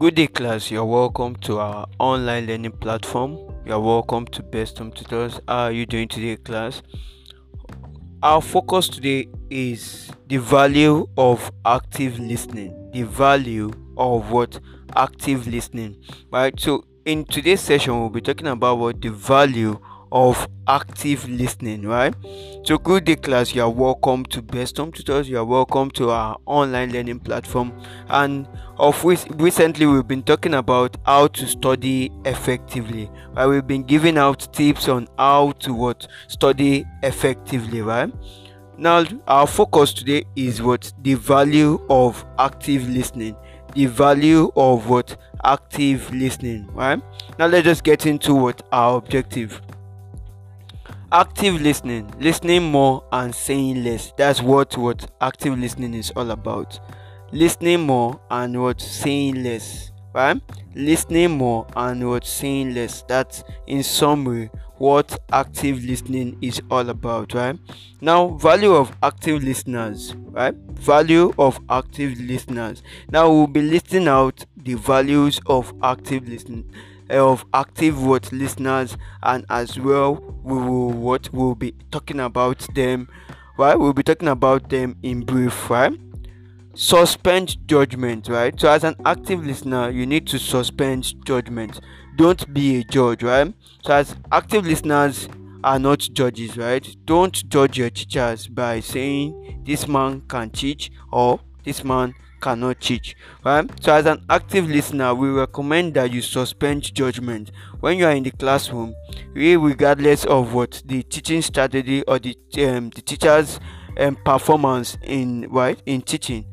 Good day, class. You're welcome to our online learning platform. You're welcome to Best Home Tutors. How are you doing today, class? Our focus today is the value of active listening. The value of what active listening, right? So, in today's session, we'll be talking about what the value of active listening, right? So, good day, class. You are welcome to Best Home Tutors. You are welcome to our online learning platform. And of which recently we've been talking about how to study effectively. Right? We've been giving out tips on how to what study effectively, right? Now, our focus today is what the value of active listening. The value of what active listening, right? Now, let's just get into what our objective active listening listening more and saying less. That's what what active listening is all about. Listening more and what? Saying less right? Listening more and what? Saying less. That's in summary what active listening is all about right? Now value of active listeners right? Value of active listeners. Now we'll be listing out the values of active listening of active what listeners and as well we will what we'll be talking about them right? We'll be talking about them in brief right? Suspend judgment right? So as an active listener you need to suspend judgment. Don't be a judge right? So as active listeners are not judges right? Don't judge your teachers by saying this man can teach or this man cannot teach. Right? So as an active listener we recommend that you suspend judgment when you are in the classroom regardless of what the teaching strategy or the um, the teacher's um, performance in right in teaching.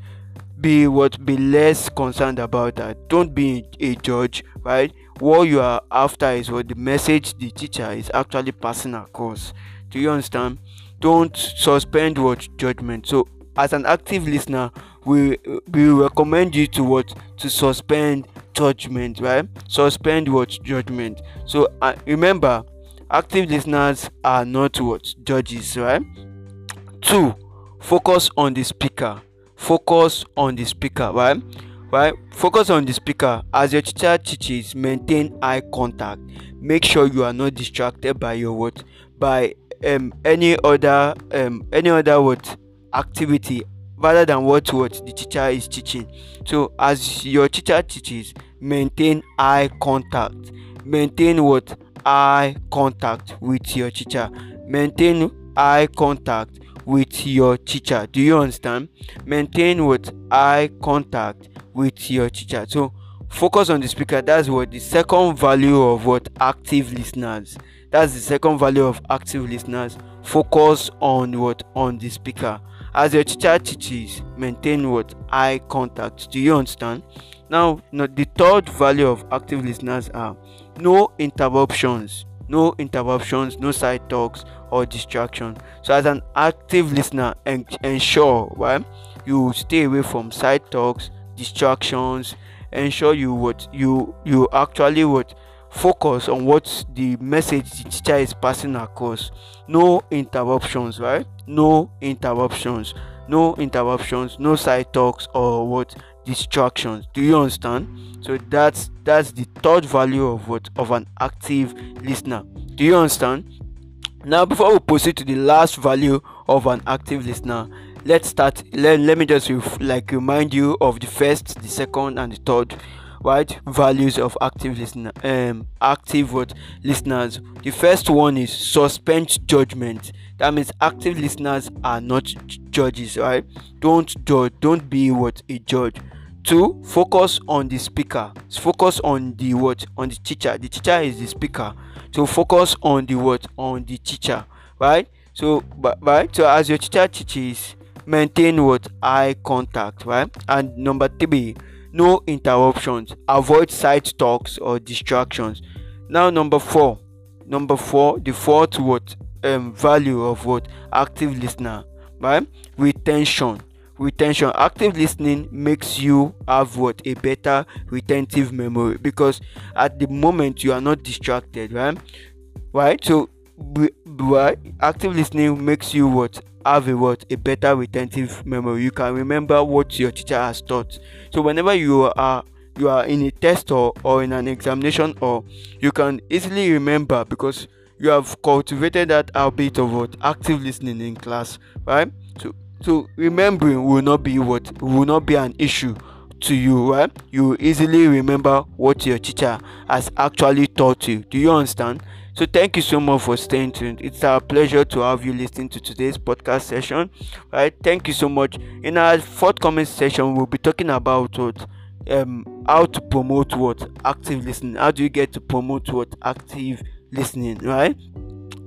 Be what be less concerned about that. Don't be a judge right? What you are after is what the message the teacher is actually passing across. Do you understand? Don't suspend what judgment. So as an active listener we we recommend you to what to suspend judgment right? Suspend what judgment. So uh, remember active listeners are not what judges right? Two focus on the speaker. Focus on the speaker right? Right? Focus on the speaker. As your teacher teaches maintain eye contact. Make sure you are not distracted by your what by um any other um any other what activity rather than what what the teacher is teaching. So as your teacher teaches maintain eye contact. Maintain what? Eye contact with your teacher. Maintain eye contact with your teacher. Do you understand? Maintain what? Eye contact with your teacher. So focus on the speaker. That's what? The second value of what? Active listeners. That's the second value of active listeners. Focus on what? On the speaker as your teacher teaches maintain what eye contact. Do you understand? Now the third value of active listeners are no interruptions. No interruptions no side talks or distraction. So as an active listener en- ensure right you stay away from side talks distractions ensure you what you you actually what focus on what the message the teacher is passing across. No interruptions right? No interruptions. No interruptions no side talks or what? Distractions. Do you understand? So that's that's the third value of what? Of an active listener. Do you understand? Now before we proceed to the last value of an active listener let's start let, let me just ref, like remind you of the first the second and the third right values of active listener um active what? Listeners. The first one is suspend judgment. That means active listeners are not judges right? Don't judge don't be what? A judge. Two focus on the speaker. Focus on the what? On the teacher. The teacher is the speaker. So focus on the what? On the teacher right? So but right? So as your teacher teaches maintain what? Eye contact right? And number three no interruptions. Avoid side talks or distractions. Now number four. Number four the fourth what? Um, value of what? Active listener right? Retention. Retention. Active listening makes you have what? A better retentive memory because at the moment you are not distracted right? Right? So right? Active listening makes you what have a what? A better retentive memory. You can remember what your teacher has taught. So whenever you are you are in a test or, or in an examination or you can easily remember because you have cultivated that habit of what? Active listening in class right? So so remembering will not be what? Will not be an issue to you right you easily remember what your teacher has actually taught you. Do you understand? So thank you so much for staying tuned. It's our pleasure to have you listening to today's podcast session right? Thank you so much. In our forthcoming session we'll be talking about what? Um how to promote what? Active listening. How do you get to promote what? Active listening right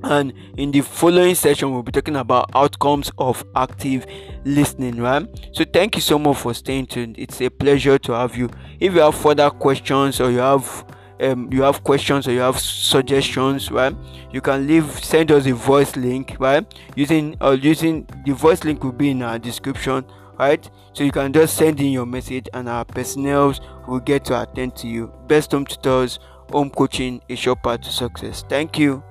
and in the following session we'll be talking about outcomes of active listening right? So thank you so much for staying tuned. It's a pleasure to have you. If you have further questions or you have um, you have questions or you have suggestions right you can leave send us a voice link right? Using or uh, using the voice link will be in our description right? So you can just send in your message and our personnel will get to attend to you. Best home tutors home coaching a short path to success. Thank you